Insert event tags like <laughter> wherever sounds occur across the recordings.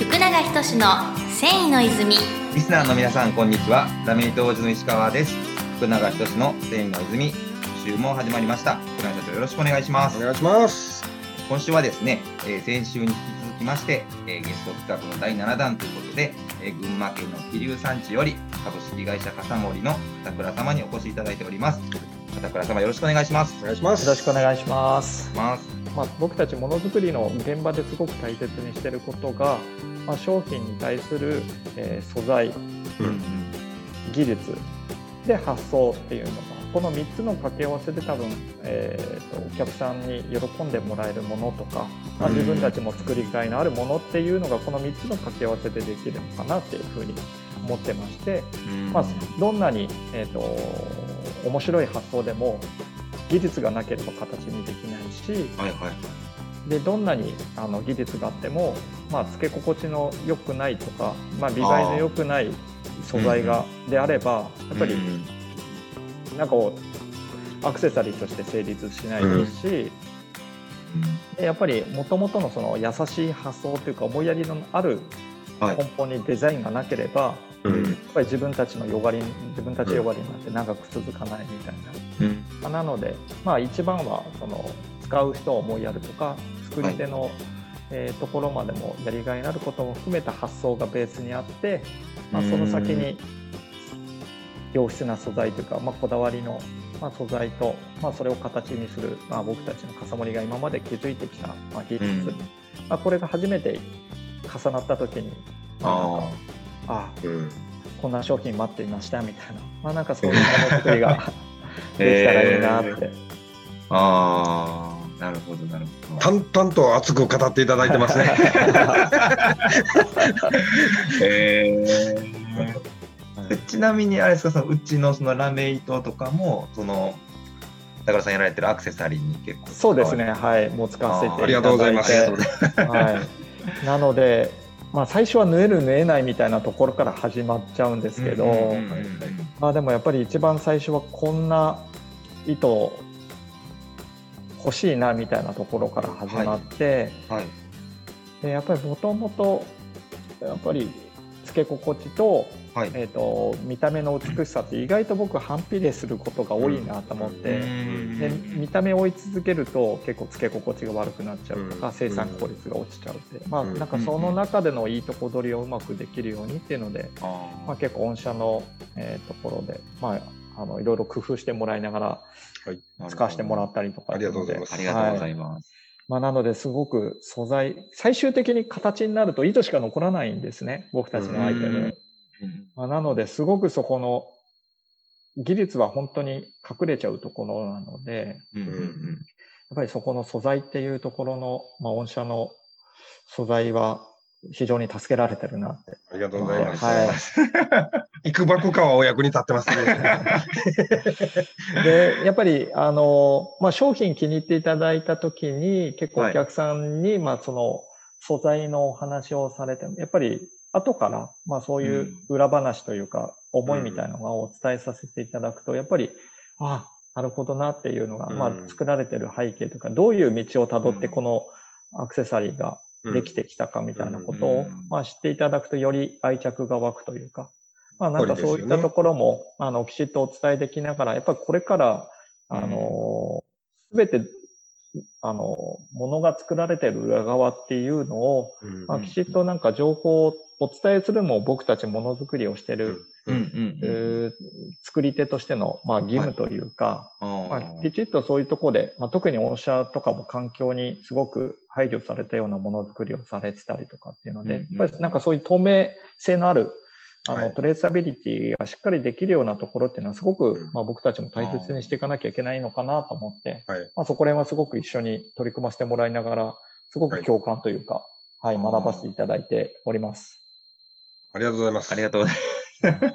福永仁の繊維の泉リスナーの皆さん、こんにちは。ラメイト王子の石川です。福永仁の繊維の泉、今週も始まりました。福永社長、よろしくお願いします。お願いします。今週はですね、えー先週に引き続きまして、えーゲスト企画の第7弾ということで、えー群馬県の桐生山地より株式会社笠森の片倉様にお越しいただいております。片倉様、よろしくお願いします。お願いします。よろしくお願いします。まあ、僕たちものづくりの現場ですごく大切にしていることが、まあ、商品に対する、えー素材、うん技術で発想っていうのがこの3つの掛け合わせで多分、えーとお客さんに喜んでもらえるものとか、まあ、うん自分たちも作りがいのあるものっていうのがこの3つの掛け合わせでできるのかなっていうふうに思ってまして、まあ、どんなに、えー、と面白い発想でも技術がなければ形にできないしはいはい。でどんなにあの技術があっても、まあ、つけ心地の良くないとか、まあ、見栄えの良くない素材がであればやっぱりうんなんかこうアクセサリーとして成立しないですし、でやっぱりもともとのその優しい発想というか思いやりのあるはい。根本にデザインがなければ、うんやっぱり自分たちのよがり自分たちよがりになって長く続かないみたいな。うん。まあなので、まあ、一番はその使う人を思いやるとか作り手の、えーところまでもやりがいのあることも含めた発想がベースにあって、まあ、その先に良質な素材というか、まあ、こだわりの、まあ、素材と、まあ、それを形にする、まあ、僕たちの笠森が今まで築いてきた、まあ、技術、うん。まあ、これが初めて重なった時に、あああうんこんな商品待っていましたみたいな、<laughs> まあ、なんかそういうものづくりが <laughs> できたらいいなって。あー、なるほど、なるほど。淡々と熱く語っていただいてますね。<laughs> えー、ちなみにあれですかそのうちのそのラメ糸とかもその高田さんやられてるアクセサリーに結構そうですね、はい、もう使わせていただいて。ありがとうございます。はい、なので、まあ、最初は縫える縫えないみたいなところから始まっちゃうんですけど、でもやっぱり一番最初はこんな糸欲しいなみたいなところから始まって、はい。でやっぱりもともとやっぱりつけ心地と,、はい。えー、と見た目の美しさって意外と僕反比例することが多いなと思って。で見た目を追い続けると結構つけ心地が悪くなっちゃうとか、うん。生産効率が落ちちゃうって、まあうんなん。かその中でのいいとこ取りをうまくできるようにっていうので、あまあ、結構御社の、えーところで、まあ、あのいろいろ工夫してもらいながら使わせてもらったりとか。ありがとうございます。ありがとうござはい。います、まあ、なのですごく素材最終的に形になると糸しか残らないんですね。僕たちのアイテム。まあ、なのですごくそこの技術は本当に隠れちゃうところなので、うんうんうんやっぱりそこの素材っていうところの、まあ、御社の素材は非常に助けられてるなって。ありがとうございます。はい <laughs> 幾ばくかはお役に立ってますね。<laughs> で、やっぱり、あの、まあ、商品気に入っていただいたときに、結構お客さんに、まあ、その素材のお話をされても、やっぱり後から、まあ、そういう裏話というか、思いみたいなのをお伝えさせていただくと、やっぱり、あなるほどなっていうのが、まあう、ん作られてる背景とか、どういう道をたどってうん。このアクセサリーができてきたかみたいなことをうん、まあ、知っていただくとより愛着が湧くというか、まあ、なんかそういったところも、あのきちっとお伝えできながらやっぱりこれからあのすべてあのものが作られている裏側っていうのを、うん。まあ、きちっとなんか情報をお伝えするのも僕たちものづくりをしてる、うん。うんえー作り手としての、まあ、義務というか、うんまあ、きちっとそういうところで、まあ、特に御社とかも環境にすごく配慮されたようなものづくりをされてたりとかっていうので、うんうん。やっぱりなんかそういう透明性のあるあの、はい。トレーサビリティがしっかりできるようなところっていうのはすごく、うん。まあ、僕たちも大切にしていかなきゃいけないのかなと思って、はい。まあ、そこら辺はすごく一緒に取り組ませてもらいながらすごく共感というか、はいあー。学ばせていただいております。ありがとうございます。ありがとうございま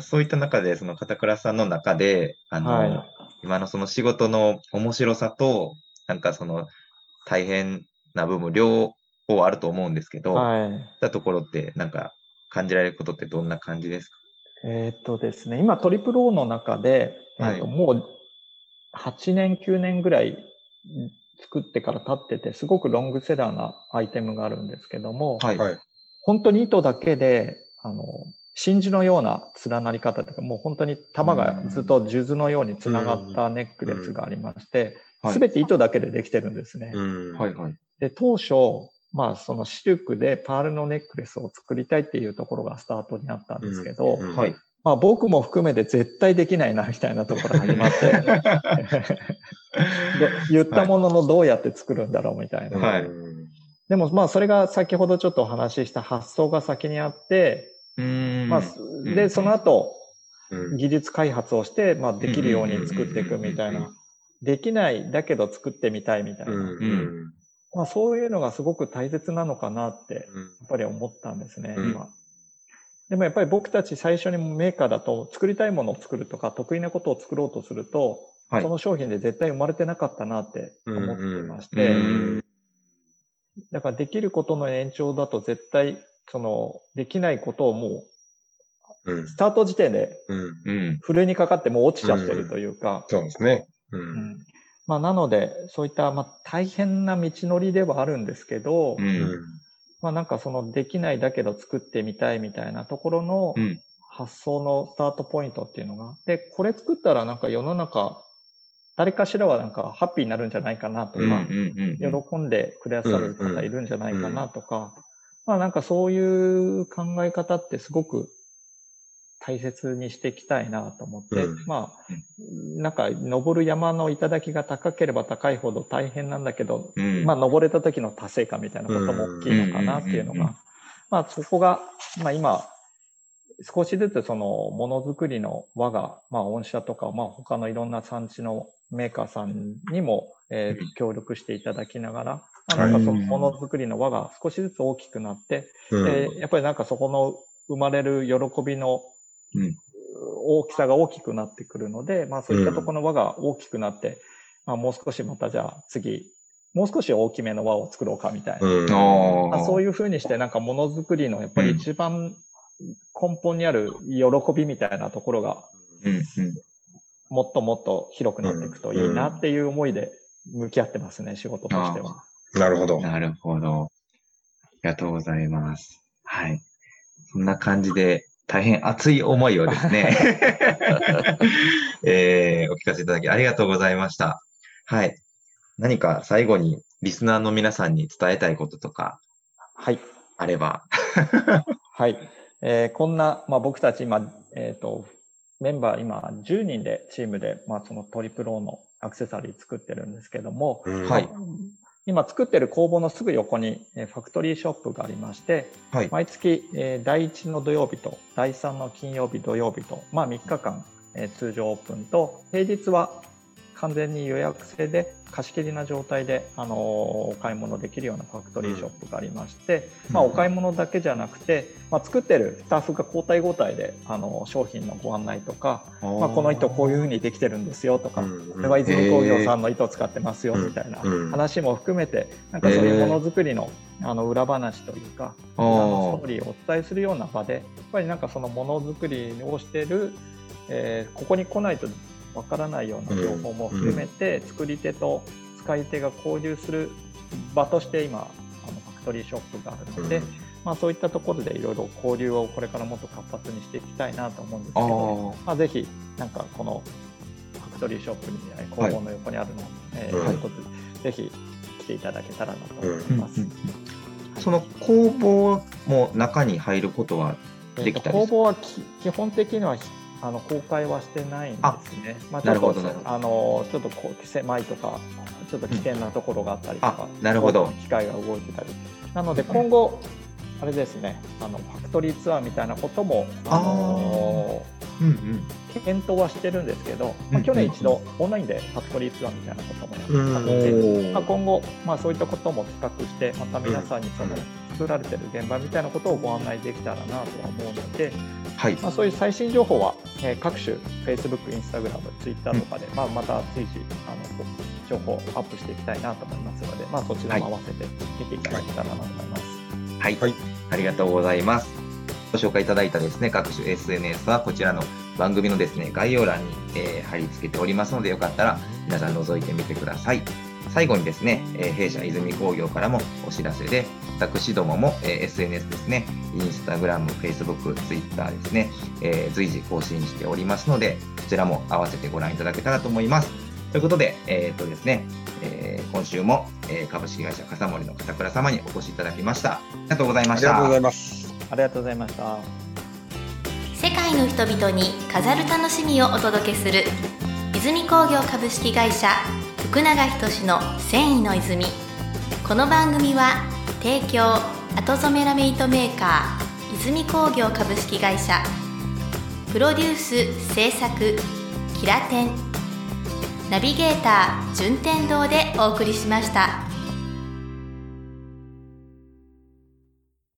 す。そういった中でその片倉さんの中であの、はい。今のその仕事の面白さとなんかその大変な部分両方あると思うんですけど、はいたところってなんか感じられることってどんな感じですか？えーっとですね、今トリプル O の中で、えーっとはいもう8年、9年ぐらい作ってから経ってて、すごくロングセラーなアイテムがあるんですけども、はい。はい。本当に糸だけで、あの、真珠のような連なり方というか、もう本当に玉がずっと数珠のようにつながったネックレスがありまして、はいすべて糸だけでできてるんですね。うん。はい。はい。で、当初、まあ、そのシルクでパールのネックレスを作りたいっていうところがスタートにあったんですけど、うんはい。まあ、僕も含めて絶対できないなみたいなところが始まって <laughs> で言ったもののどうやって作るんだろうみたいな。はいうんでもまあそれが先ほどちょっとお話しした発想が先にあって、うーん。まあ、んでその後うん技術開発をして、まあ、できるように作っていくみたいうんうんうんうんな。できないだけど作ってみたいみたいな。うんまあ、そういうのがすごく大切なのかなってやっうんぱり思ったんですね、うん。今。でもやっぱり僕たち最初にメーカーだと作りたいものを作るとか得意なことを作ろうとすると、はい。その商品で絶対生まれてなかったなって思ってましうて、んだからできることの延長だと絶対そのできないことをもううん。スタート時点で。ふるいにかかってもう落ちちゃってるというか、そうですね。ううんんまあ、なのでそういったまあ大変な道のりではあるんですけど、うん。まあなんかそのできないだけど作ってみたいみたいなところのうん。発想のスタートポイントっていうのが、で、これ作ったらなんか世の中、誰かしらはなんかハッピーになるんじゃないかなとか。喜んでくださる方いるんじゃないかなとか、まあなんかそういう考え方ってすごく大切にしていきたいなと思って、うん。まあ、なんか登る山の頂が高ければ高いほど大変なんだけど、うん。まあ、登れた時の達成感みたいなことも大きいのかなっていうのが、まあ、そこが、まあ、今、少しずつそのものづくりの輪が、まあ、御社とか、まあ、他のいろんな産地のメーカーさんにも、えーうん。協力していただきながら、まあ、なんかそのものづくりの輪が少しずつ大きくなって、うん。でやっぱりなんかそこの生まれる喜びのうん大きさが大きくなってくるので、まあそういったところの輪が大きくなって、まあもう少しまたじゃあ次、もう少し大きめの輪を作ろうかみたいな。うんまあ、そういう。いうふうにしてなんかものづくりのやっぱり一番根本にある喜びみたいなところがうん。うん。もっともっと広くなっていくといいなっていう思いで向き合ってますね、仕事としては。なるほど。なるほど。ありがとうございます。はい。そんな感じで、大変熱い思いをですね、<laughs> えーお聞かせいただきありがとうございました。はい。何か最後にリスナーの皆さんに伝えたいこととかはい。あれば。<laughs> はい。えーこんな、まあ、僕たち今、えっ、と、メンバー今10人でチームで、まあ、そのトリプロのアクセサリー作ってるんですけども、うんはい今作ってる工房のすぐ横に、えーファクトリーショップがありまして、はい。毎月、えー第1の土曜日と第3の金曜日土曜日と、まあ、3日間、えー通常オープンと平日は完全に予約制で貸し切りな状態で、あのーお買い物できるようなファクトリーショップがありまして、まあ、お買い物だけじゃなくて、まあ、作ってるスタッフが交代交代で、あのー商品のご案内とか、まあ、この糸こういうふうにできてるんですよとか、これは泉工業さんの糸を使ってますよみたいなうん。話も含めてなんかそういうものづくりのあの裏話というかあ裏のスートーリーをお伝えするような場でやっぱりなんかそのものづくりをしてる、えーここに来ないとわからないような情報も含めて、作り手と使い手が交流する場として今あのファクトリーショップがあるので、まあ、そういったところでいろいろ交流をこれからもっと活発にしていきたいなと思うんですけあど、ー。まあ、ぜひなんかこのファクトリーショップにえー工房の横にあるの、えーはいぜひ来ていただけたらなと思います。うんうんその工房も中に入ることはできたりえーと工房はき基本的にはひあの公開はしてないんですね。まあ、ちょっとあのちょっとこう狭いとかちょっと危険なところがあったりとか、あなるほど機械が動いてたり。なので今後あれですね、あのファクトリーツアーみたいなこともあのうんうん。検討はしてるんですけど、まあ、うん去年一度オンラインでファクトリーツアーみたいなこともやってたうんので、まあ、今後、まあ、そういったことも企画してまた皆さんにそのうん作られてる現場みたいなことをご案内できたらなとは思うので、はい。まあ、そういう最新情報は、えー各種 Facebook、Instagram、Twitter とかで、まあ、また随時あの情報をアップしていきたいなと思いますので、まあ、そちらも合わせて見ていただけたらなと思います。はい、はいありがとうございます。ご紹介いただいたですね、各種 SNS はこちらの番組のですね、概要欄に、えー貼り付けておりますので、よかったら皆さん覗いてみてください。最後にですね、えー弊社泉工業からもお知らせで、私どもも、えー SNS ですね、インスタグラム、フェイスブック、ツイッターですね、えー随時更新しておりますので、こちらも合わせてご覧いただけたらと思います。ということで、えーっとですね、えー今週も、えー株式会社笠森の片倉様にお越しいただきました。ありがとうございました。ありがとうございます。ありがとうございました。世界の人々に飾る楽しみをお届けする泉工業株式会社福永仁の繊維の泉この番組は提供。後染めラメイトメーカー泉工業株式会社。プロデュース制作キラテン。ナビゲーター順天堂でお送りしました。